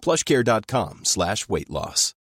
plushcare.com slash weight loss.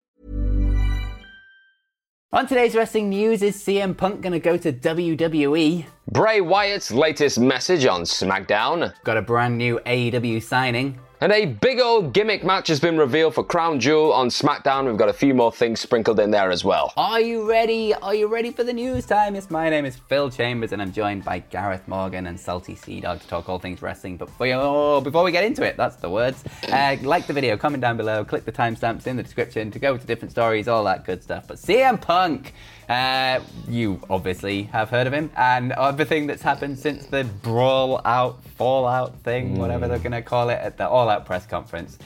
On today's wrestling news, is CM Punk going to go to WWE? Bray Wyatt's latest message on SmackDown. Got a brand new AEW signing. And a big old gimmick match has been revealed for Crown Jewel on SmackDown. We've got a few more things sprinkled in there as well. Are you ready? Are you ready for the news time? Yes, my name is Phil Chambers and I'm joined by Gareth Morgan and Salty Sea Dog to talk all things wrestling. But before, oh, before we get into it, that's the words. Uh, like the video, comment down below, click the timestamps in the description to go to different stories, all that good stuff. But CM Punk, uh, you obviously have heard of him and everything that's happened since the brawl out, fallout thing, whatever they're going to call it, at the All Out press conference.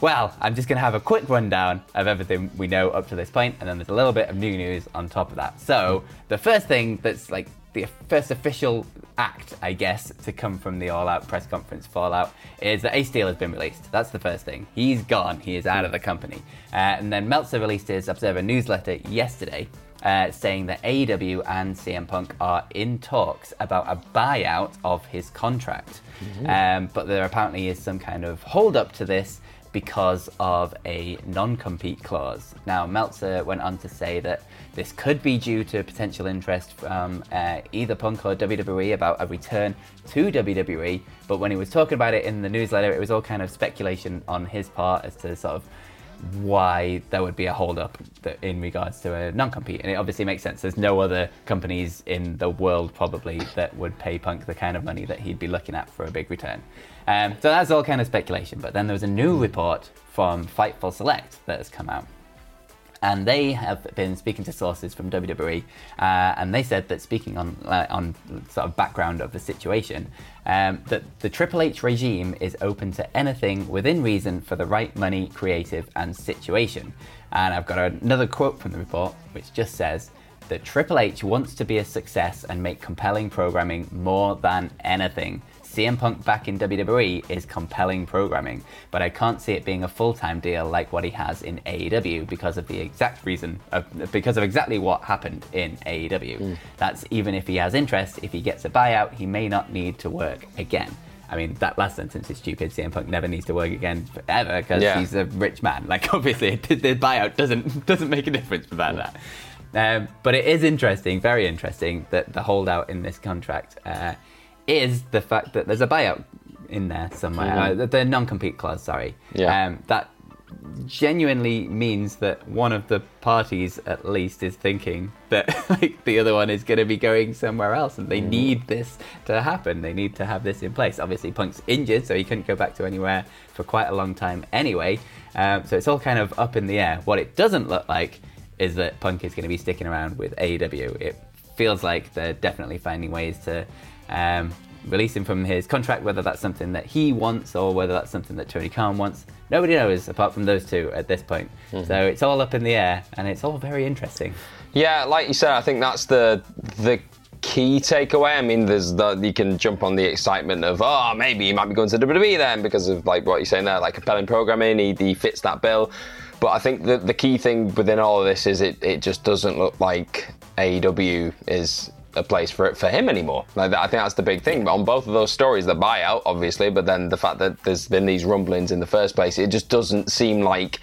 Well, I'm just going to have a quick rundown of everything we know up to this point, and then there's a little bit of new news on top of that. So, the first thing that's like the first official act, I guess, to come from the All Out press conference fallout is that Ace Steel has been released. That's the first thing. He's gone. He is out of the company. Uh, and then Meltzer released his Observer newsletter yesterday. Uh, saying that AEW and CM Punk are in talks about a buyout of his contract. Um, but there apparently is some kind of hold up to this because of a non compete clause. Now, Meltzer went on to say that this could be due to potential interest from uh, either Punk or WWE about a return to WWE. But when he was talking about it in the newsletter, it was all kind of speculation on his part as to sort of why there would be a hold up in regards to a non compete. And it obviously makes sense. There's no other companies in the world probably that would pay Punk the kind of money that he'd be looking at for a big return. Um, so that's all kind of speculation. But then there was a new report from Fightful Select that has come out and they have been speaking to sources from WWE, uh, and they said that speaking on uh, on sort of background of the situation, um, that the Triple H regime is open to anything within reason for the right money, creative, and situation. And I've got another quote from the report, which just says that Triple H wants to be a success and make compelling programming more than anything. CM Punk back in WWE is compelling programming, but I can't see it being a full-time deal like what he has in AEW because of the exact reason, of, because of exactly what happened in AEW. That's even if he has interest, if he gets a buyout, he may not need to work again. I mean, that last sentence is stupid. CM Punk never needs to work again forever because Yeah. he's a rich man. Like, obviously, the buyout doesn't doesn't make a difference without that. Um, but it is interesting, very interesting, that the holdout in this contract uh, is the fact that there's a buyout in there somewhere. Uh, the- non-compete clause, sorry. Yeah. Um, that genuinely means that one of the parties, at least, is thinking that like the other one is going to be going somewhere else, and they need this to happen. They need to have this in place. Obviously, Punk's injured, so he couldn't go back to anywhere for quite a long time anyway. Um, so it's all kind of up in the air. What it doesn't look like is that Punk is going to be sticking around with AEW. It feels like they're definitely finding ways to um, release him from his contract, whether that's something that he wants or whether that's something that Tony Khan wants. Nobody knows apart from those two at this point. So it's all up in the air and it's all very interesting. Yeah, like you said, I think that's the the key takeaway. I mean, there's the you can jump on the excitement of oh maybe he might be going to WWE then because of like what you're saying there, like compelling programming. He, he fits that bill. But I think the the key thing within all of this is it it just doesn't look like AEW is a place for it for him anymore. Like that, I think that's the big thing. But on both of those stories, the buyout obviously, but then the fact that there's been these rumblings in the first place, it just doesn't seem like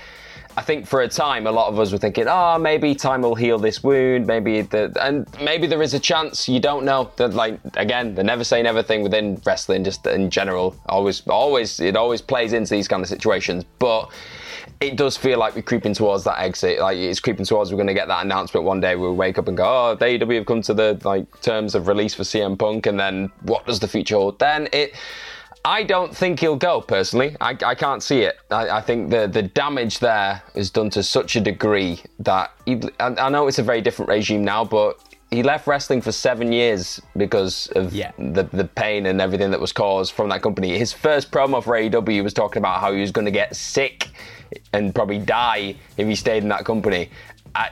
I think for a time, a lot of us were thinking, oh, maybe time will heal this wound. Maybe the, and maybe there is a chance. You don't know. That like again, the never say never thing within wrestling, just in general, always, always, it always plays into these kind of situations. But it does feel like we're creeping towards that exit. Like it's creeping towards we're going to get that announcement one day. We'll wake up and go, oh, AEW have come to the like terms of release for CM Punk, and then what does the future hold? Then it. I don't think he'll go personally. I, I can't see it. I, I, think the the damage there is done to such a degree that he, I, I, know it's a very different regime now, but he left wrestling for seven years because of yeah. the the pain and everything that was caused from that company. His first promo for AEW was talking about how he was going to get sick and probably die if he stayed in that company.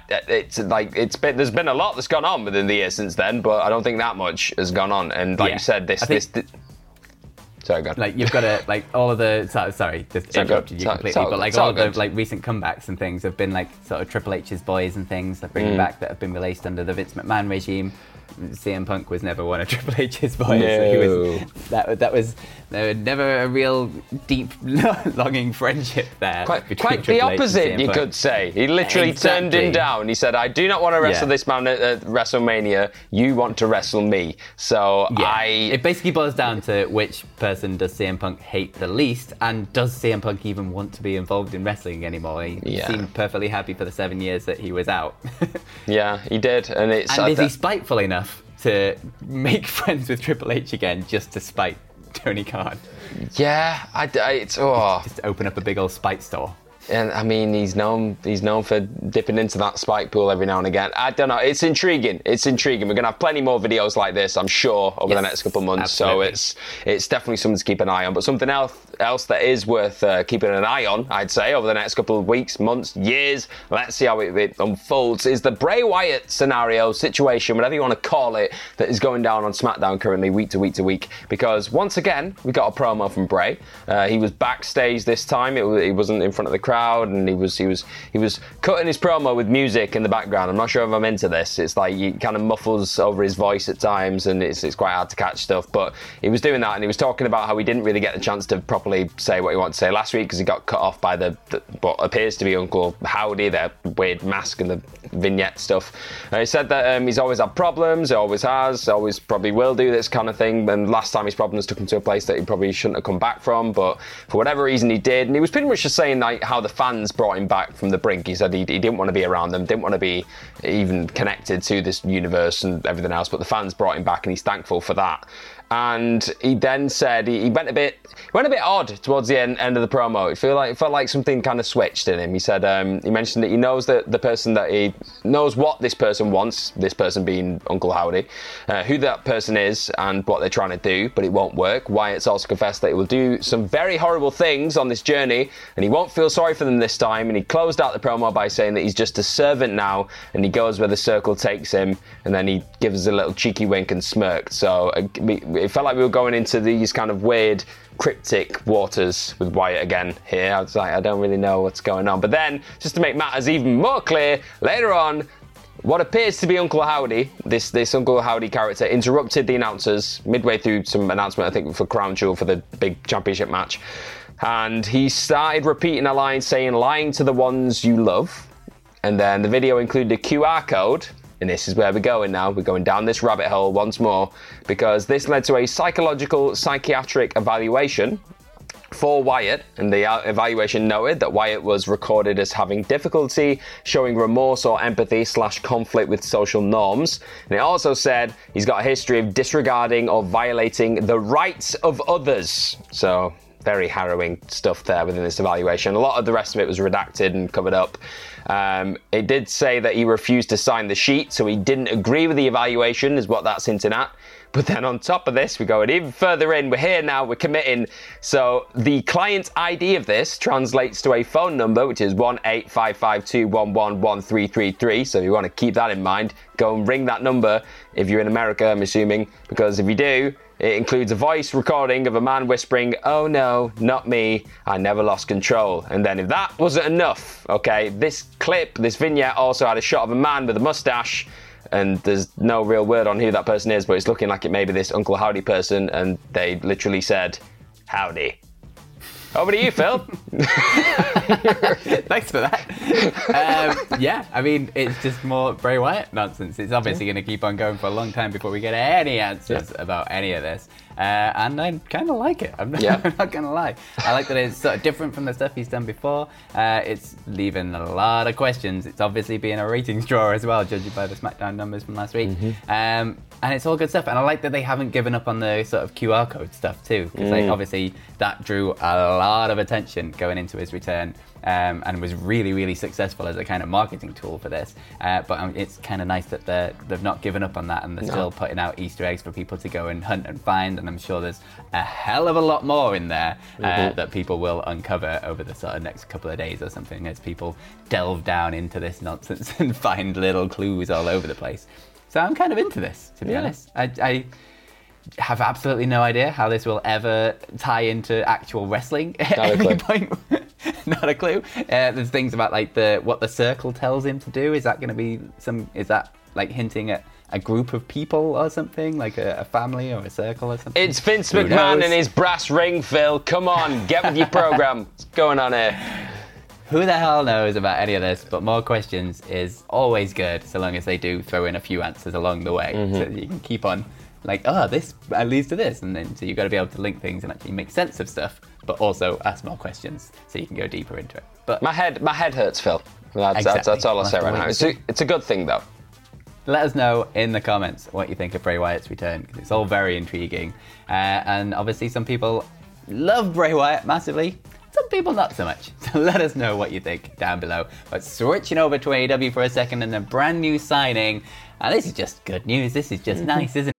it's like it's been there's been a lot that's gone on within the year since then, but I don't think that much has gone on. And like yeah. you said, this this, this Sorry. Like you've got to like all of the sorry, sorry just sorry, interrupted you completely, so, but like all of the like recent comebacks and things have been like sort of Triple H's boys and things that bringing mm. back that have been released under the Vince McMahon regime. CM Punk was never one of Triple H's boys. No. So was, that, that was never a real deep, longing friendship there. Quite, quite the opposite, you Punk. could say. He literally exactly. turned him down. He said, I do not want to wrestle yeah. this man at, at, WrestleMania. You want to wrestle me. So yeah. I. It basically boils down to which person does CM Punk hate the least, and does CM Punk even want to be involved in wrestling anymore? He yeah. seemed perfectly happy for the seven years that he was out. yeah, he did. And, it's, and is th- he spiteful enough? to make friends with Triple H again just to spite Tony Khan. Yeah, I, I it's oh. Just open up a big old spike store. And I mean, he's known he's known for dipping into that spike pool every now and again. I don't know. It's intriguing. It's intriguing. We're gonna have plenty more videos like this, I'm sure, over yes, the next couple of months. Absolutely. So it's it's definitely something to keep an eye on. But something else else that is worth uh, keeping an eye on, I'd say, over the next couple of weeks, months, years. Let's see how it, it unfolds. Is the Bray Wyatt scenario, situation, whatever you want to call it, that is going down on SmackDown currently, week to week to week. Because once again, we got a promo from Bray. Uh, he was backstage this time. It, he wasn't in front of the crowd, and he was he was he was cutting his promo with music in the background. I'm not sure if I'm into this. It's like he kind of muffles over his voice at times, and it's it's quite hard to catch stuff. But he was doing that, and he was talking about how he didn't really get the chance to properly properly say what he wanted to say last week because he got cut off by the, the, what appears to be Uncle Howdy, their weird mask and the vignette stuff. Uh, he said that um, he's always had problems, he always has, always probably will do this kind of thing. And last time his problems took him to a place that he probably shouldn't have come back from, but for whatever reason he did. And he was pretty much just saying like how the fans brought him back from the brink. He said he, he didn't want to be around them, didn't want to be even connected to this universe and everything else, but the fans brought him back, and he's thankful for that and he then said he, he, went a bit he went a bit odd towards the end, end of the promo. It felt like it felt like something kind of switched in him. He said um, he mentioned that he knows that the person that he knows what this person wants, this person being Uncle Howdy, uh, who that person is and what they're trying to do, but it won't work. Wyatt's also confessed that he will do some very horrible things on this journey, and he won't feel sorry for them this time. And he closed out the promo by saying that he's just a servant now, and he goes where the circle takes him, and then he gives us a little cheeky wink and smirked. So. Uh, it felt like we were going into these kind of weird cryptic waters with Wyatt again here. I was like, I don't really know what's going on. But then, just to make matters even more clear, later on, what appears to be Uncle Howdy, this this Uncle Howdy character, interrupted the announcers midway through some announcement, I think, for Crown Jewel for the big championship match. And he started repeating a line saying, lying to the ones you love. And then the video included a QR code and this is where we're going now. We're going down this rabbit hole once more because this led to a psychological psychiatric evaluation for Wyatt, and the uh, evaluation noted that Wyatt was recorded as having difficulty showing remorse or empathy slash conflict with social norms. And it also said he's got a history of disregarding or violating the rights of others. So very harrowing stuff there within this evaluation. A lot of the rest of it was redacted and covered up. Um, it did say that he refused to sign the sheet, so he didn't agree with the evaluation, is what that's hinting at. But then on top of this, we're going even further in. We're here now, we're committing. So the client ID of this translates to a phone number, which is 18552111333. So you want to keep that in mind, go and ring that number if you're in America, I'm assuming, because if you do, it includes a voice recording of a man whispering, Oh no, not me, I never lost control. And then, if that wasn't enough, okay, this clip, this vignette also had a shot of a man with a mustache, and there's no real word on who that person is, but it's looking like it may be this Uncle Howdy person, and they literally said, Howdy. Over to you, Phil. Thanks for that. Um, yeah, I mean, it's just more Bray Wyatt nonsense. It's obviously going to keep on going for a long time before we get any answers yeah. about any of this. Uh, and I kind of like it. I'm not, yeah. I'm not, gonna lie. I like that it's sort of different from the stuff he's done before. Uh, it's leaving a lot of questions. It's obviously being a ratings drawer as well, judging by the SmackDown numbers from last week. Mm-hmm. Um, and it's all good stuff. And I like that they haven't given up on the sort of QR code stuff too, because mm. like obviously that drew a lot of attention going into his return um, and was really, really successful as a kind of marketing tool for this. Uh, but um, it's kind of nice that they have not given up on that and they're no. still putting out Easter eggs for people to go and hunt and find. And I'm sure there's a hell of a lot more in there uh, mm-hmm. that people will uncover over the sort of next couple of days or something as people delve down into this nonsense and find little clues all over the place. So I'm kind of into this, to be yeah. honest. I, I have absolutely no idea how this will ever tie into actual wrestling at any point. Not a clue. Uh, there's things about like the what the circle tells him to do. Is that going to be some? Is that like hinting at a group of people or something, like a, a family or a circle or something? It's Vince McMahon and his brass ring, Phil. Come on, get with your program. What's going on here? Who the hell knows about any of this? But more questions is always good, so long as they do throw in a few answers along the way, mm-hmm. so you can keep on like, oh, this leads to this, and then so you've got to be able to link things and actually make sense of stuff, but also ask more questions so you can go deeper into it. But my head, my head hurts, Phil. That's, exactly. that's, that's all I'll say right now. It's a, it's a good thing though. Let us know in the comments what you think of Bray Wyatt's return because it's all very intriguing, uh, and obviously some people love Bray Wyatt massively. Some people not so much. So let us know what you think down below. But switching over to AEW for a second and a brand new signing. And this is just good news. This is just nice, isn't it?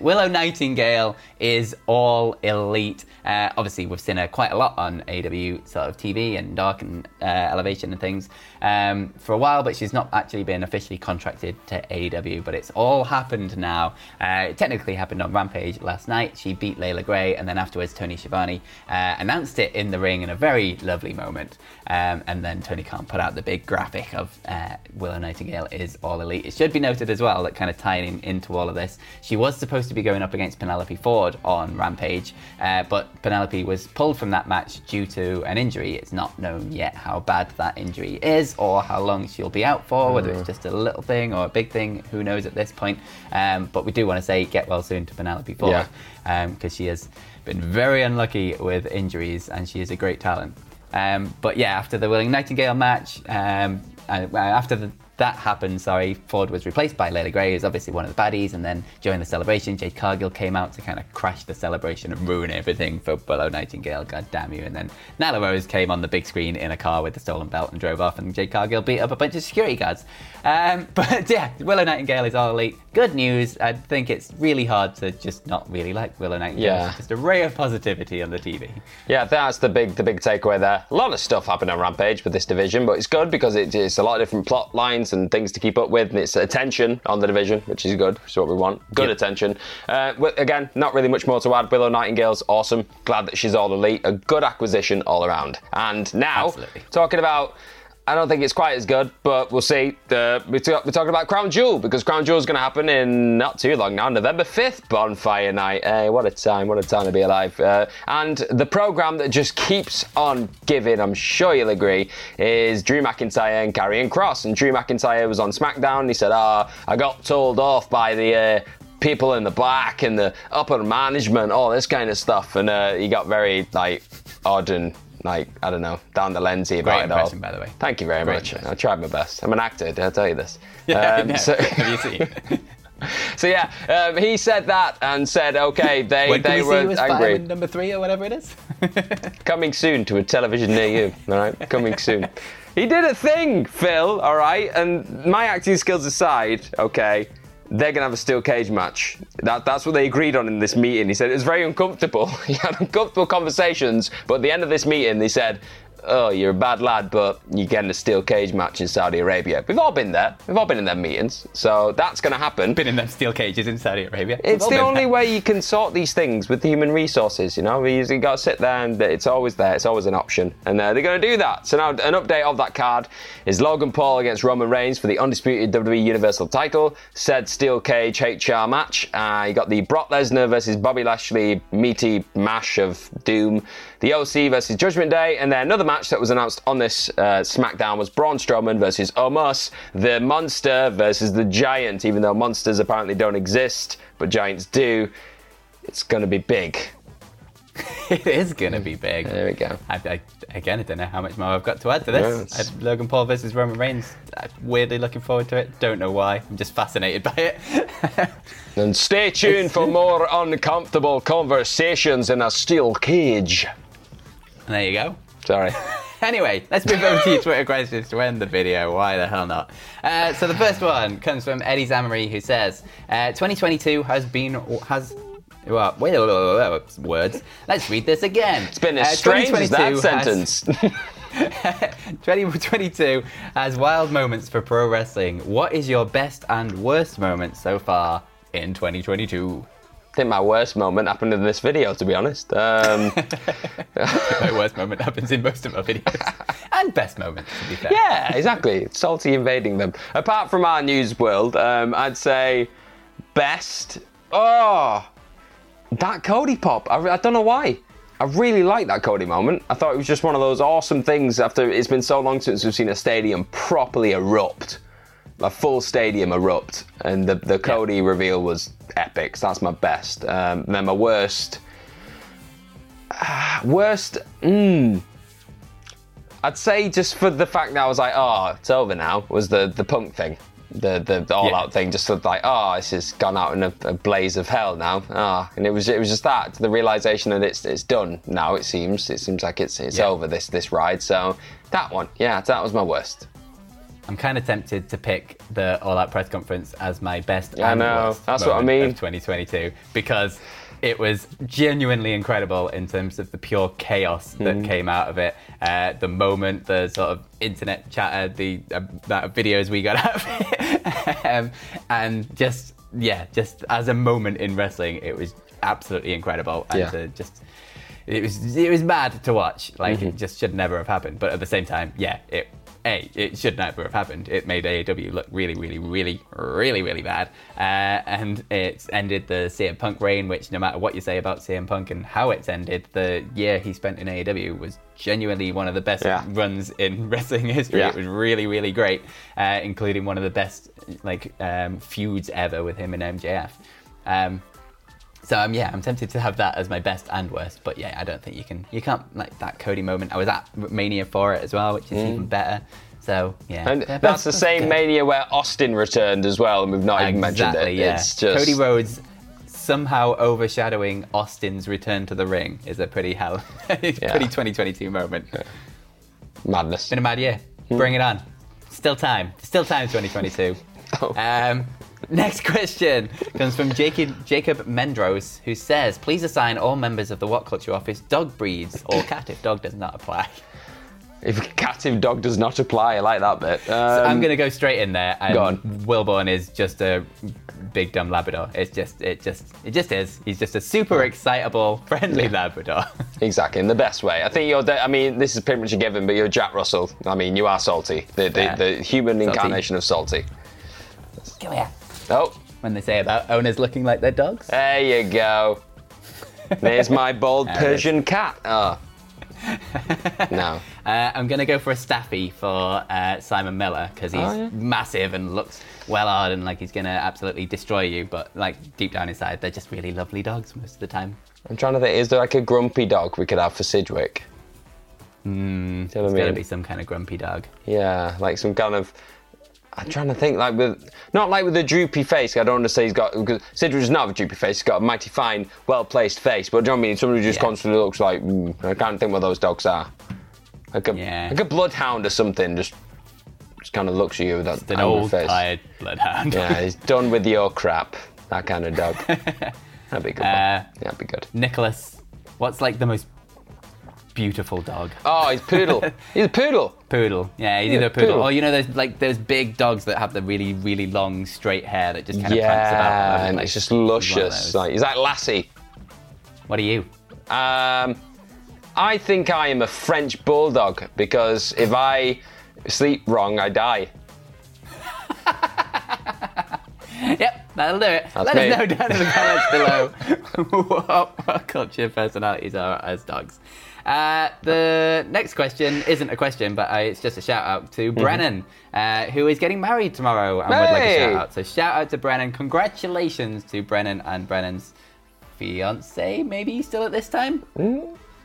Willow Nightingale is all elite. Uh, obviously, we've seen her quite a lot on AW sort of TV and Dark and uh, Elevation and things um, for a while, but she's not actually been officially contracted to AW. But it's all happened now. Uh, it technically happened on Rampage last night. She beat Leila Grey, and then afterwards, Tony Schiavone uh, announced it in the ring in a very lovely moment. Um, and then Tony Khan put out the big graphic of uh, Willow Nightingale is all elite. It should be noted as well that kind of tying into all of this, she was supposed to be going up against Penelope Ford on Rampage, uh, but Penelope was pulled from that match due to an injury. It's not known yet how bad that injury is or how long she'll be out for, whether it's mm. just a little thing or a big thing, who knows at this point. Um, but we do want to say get well soon to Penelope Ford because yeah. um, she has been very unlucky with injuries and she is a great talent. Um, but yeah, after the Willow Nightingale match, um, uh, after the that happened, sorry, Ford was replaced by Leila Grey, who's obviously one of the baddies, and then during the celebration, Jade Cargill came out to kind of crash the celebration and ruin everything for Willow Nightingale, god damn you. And then Nyla Rose came on the big screen in a car with the stolen belt and drove off, and Jade Cargill beat up a bunch of security guards. Um, but yeah, Willow Nightingale is all elite. Good news. I think it's really hard to just not really like Willow Nightingale. Yeah. It's just a ray of positivity on the TV. Yeah, that's the big the big takeaway there. A lot of stuff happened on Rampage with this division, but it's good because it's a lot of different plot lines events and things to keep up with, and it's attention on the division, which is good, is what we want. Good Yep. attention. Uh, again, not really much more to add. Willow Nightingale's awesome. Glad that she's all elite. A good acquisition all around. And now, Absolutely. talking about. I don't think it's quite as good, but we'll see. Uh, we talk, we're talking about Crown Jewel because Crown Jewel is going to happen in not too long now, November 5th, Bonfire Night. Hey, what a time, what a time to be alive. Uh, and the programme that just keeps on giving, I'm sure you'll agree, is Drew McIntyre and Karrion Kross. And Drew McIntyre was on SmackDown he said, Ah, I got told off by the. Uh, people in the back and the upper management, all this kind of stuff. And uh, he got very like odd and like I don't know down the lensy about Great it all. by the way. Thank you very Great much. impression. I tried my best. I'm an actor. Did I tell you this? Yeah, Um, so, Have you seen? so yeah, um, he said that and said, okay, they when they we see you were angry. number three or whatever it is? Coming soon to a television near you. All right, coming soon. He did a thing, Phil. All right, and my acting skills aside, okay. They're gonna have a steel cage match. That, that's what they agreed on in this meeting. He said it was very uncomfortable. he had uncomfortable conversations, but at the end of this meeting, they said, "Oh, you're a bad lad, but you're getting a steel cage match in Saudi Arabia." We've all been there. We've all been in them meetings, so that's gonna happen. Been in them steel cages in Saudi Arabia. We've It's the only there. way you can sort these things with the human resources, you know. You you got to sit there and it's always there. It's always an option, and uh, they're going to do that. So now an update of that card is Logan Paul against Roman Reigns for the undisputed WWE Universal Title. Said steel cage HR match. Uh, you got the Brock Lesnar versus Bobby Lashley meaty mash of doom. The OC versus Judgment Day, and then another match that was announced on this uh, SmackDown was Braun Strowman versus Omos, the Monster versus the Giant. Even though monsters apparently don't exist, but giants do, it's going to be big. it is gonna be big. There we go. I, I, again, I don't know how much more I've got to add to this. Yes. I- Logan Paul versus Roman Reigns. I'm weirdly looking forward to it. Don't know why. I'm just fascinated by it. And stay tuned for more uncomfortable conversations in a steel cage. and there you go. Sorry. Anyway, let's move over to your Twitter questions to end the video. Why the hell not? Uh, so the first one comes from Eddie Zamery, who says, uh, "2022 has been has." Well, wait, wait, wait, wait, wait, words. Let's read this again. It's been as strange as that sentence. 2022 has wild moments for pro wrestling. What is your best and worst moment so far in 2022? I think my worst moment happened in this video, to be honest. Um, My worst moment happens in most of my videos, and best moment, to be fair. yeah, exactly. Salty invading them. Apart from our news world, um, I'd say best. Oh, that Cody pop. I, I don't know why. I really like that Cody moment. I thought it was just one of those awesome things after it's been so long since we've seen a stadium properly erupt. A full stadium erupt. And the, the Cody reveal was epic. So that's my best. Um, then my worst. worst. Mmm. I'd say just for the fact that I was like, oh, it's over now, was the the punk thing. The the, the all Yeah. out thing, just sort of like, oh, this has gone out in a, a blaze of hell now. Ah, and it was it was just that the realization that it's it's done now. It seems it seems like it's it's Yeah. over this this ride. So that one, yeah, that was my worst. I'm kind of tempted to pick the All Out press conference as my best. Yeah, I know. That's what I mean. Of 2022 because it was genuinely incredible in terms of the pure chaos that Mm-hmm. came out of it. Uh, the moment, the sort of internet chatter, the uh, amount of videos we got out of it, um, and just yeah, just as a moment in wrestling, it was absolutely incredible. And Yeah. just it was it was mad to watch. Like it just should never have happened. But at the same time, yeah, it a it should never have happened. It made AEW look really, really, really, really, really bad. Uh, and it's ended the CM Punk reign, which no matter what you say about CM Punk and how it's ended, the year he spent in AEW was genuinely one of the best Yeah. runs in wrestling history. Yeah. It was really, really great, uh, including one of the best like um, feuds ever with him and MJF. Um, so um, yeah, I'm tempted to have that as my best and worst. But yeah, I don't think you can. You can't like that Cody moment. I was at Mania for it as well, which is even better. So yeah, Mm. And Yeah, that's the same good. mania where Austin returned as well, and we've not even mentioned Exactly. it. Yeah, It's just Cody Rhodes somehow overshadowing Austin's return to the ring is a pretty hell, pretty 2022 moment. madness. Been a mad year. Hmm. Bring it on. Still time. Still time. 2022. Oh. Um, next question comes from Jacob, Jacob Mendros, who says, "Please assign all members of the What Culture office dog breeds or cat if dog does not apply." If captive dog does not apply, I like that bit. So Um, I'm going to go straight in there. And Go on. Wilborn is just a big dumb Labrador. It's just, it just, it just is. He's just a super excitable, friendly Labrador. Exactly, in the best way. I think you're. De- I mean, this is pretty much a given, but you're Jack Russell. I mean, you are salty, the the, Yeah. the human Salty. incarnation of salty. Come here. Oh, When they say about owners looking like their dogs. there you go. There's my bald There Persian cat. Oh. no. Uh, I'm going to go for a Staffy for uh, Simon Miller because he's Oh, yeah. massive and looks well hard and like he's going to absolutely destroy you. But like deep down inside, they're just really lovely dogs most of the time. I'm trying to think. Is there like a grumpy dog we could have for Sidgwick? Mm, you know I got to be some kind of grumpy dog. Yeah, like some kind of. I'm trying to think, like with not like with a droopy face. I don't want to say he's got because Sidgwick does not have a droopy face. He's got a mighty fine, well placed face. But do you know what I mean? Somebody who just Yeah. constantly looks like. Mm, I can't think what those dogs are. Like a Yeah. like a bloodhound or something. Just just kind of looks at you with that It's an old, face. tired bloodhound. Yeah, he's done with your crap. That kind of dog. That'd be good. Uh, yeah, that'd be good. Nicholas, what's like the most beautiful dog? Oh, he's poodle. he's a poodle. Poodle. Yeah, he's Yeah, either a poodle, poodle. or you know, there's like those big dogs that have the really, really long straight hair that just kind of prance about. Yeah, and place. it's just He's one of luscious. Like, is that Lassie. What are you? Um, I think I am a French bulldog because if I sleep wrong, I die. Yep, that'll do it. That's Let me. us know down in the comments below what, what culture personalities are as dogs. Uh, the next question isn't a question, but uh, it's just a shout out to Brennan, uh, who is getting married tomorrow and would like a shout out. So shout out to Brennan. Congratulations to Brennan and Brennan's fiance. Maybe still at this time.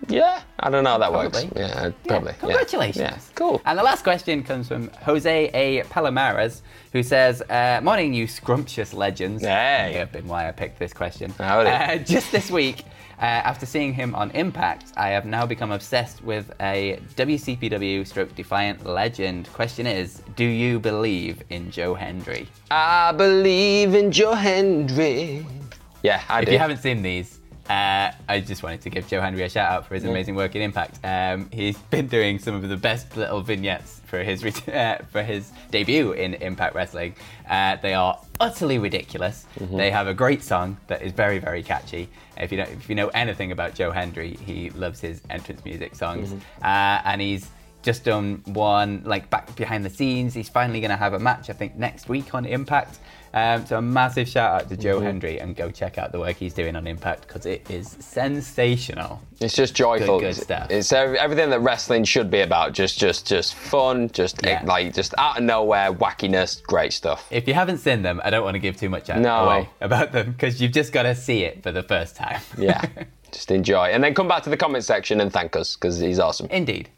Yeah, I don't know how that works. Probably. Yeah, probably. yeah. Congratulations. Yeah, cool. And the last question comes from Jose A. Palomares, who says, uh, Morning, you scrumptious legends. Hey. Have been why I picked this question. Howdy. Uh, just this week, uh, after seeing him on Impact, I have now become obsessed with a WCPW stroke defiant legend. Question is, do you believe in Joe Hendry? I believe in Joe Hendry. Yeah, I If do. you haven't seen these, uh, I just wanted to give Joe Hendry a shout out for his amazing work in Impact. Um, he's been doing some of the best little vignettes for his uh, for his debut in Impact Wrestling. Uh, they are utterly ridiculous. They have a great song that is very very catchy. If you know if you know anything about Joe Hendry, he loves his entrance music songs, uh, and he's just done one like back behind the scenes. He's finally going to have a match, I think, next week on Impact. Um, so a massive shout out to Joe Hendry and go check out the work he's doing on Impact because it is sensational. It's just joyful. Good, good It's- stuff. It's ev- everything that wrestling should be about. Just, just, just fun. Just Yeah. like, just out of nowhere, wackiness, great stuff. If you haven't seen them, I don't want to give too much out- No. away about them because you've just got to see it for the first time. Yeah, just enjoy, and then come back to the comment section and thank us because he's awesome. Indeed.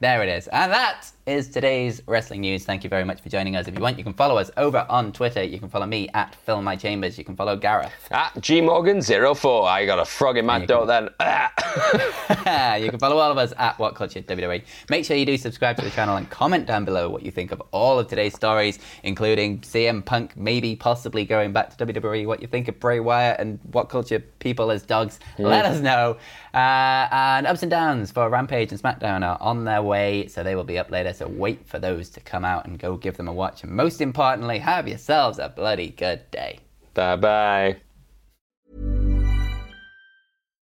There it is. And that is today's wrestling news. Thank you very much for joining us. If you want, you can follow us over on Twitter. You can follow me at Phil My Chambers. You can follow Gareth. At gmorgan04, I got a frog in my throat then. you can follow all of us at What Culture WWE. Make sure you do subscribe to the channel and comment down below what you think of all of today's stories, including CM Punk maybe possibly going back to WWE, what you think of Bray Wyatt and What Culture people as dogs. Let us know. Uh, and ups and downs for Rampage and SmackDown are on their way, so they will be up later. So wait for those to come out and go give them a watch. And most importantly, have yourselves a bloody good day. bye bye.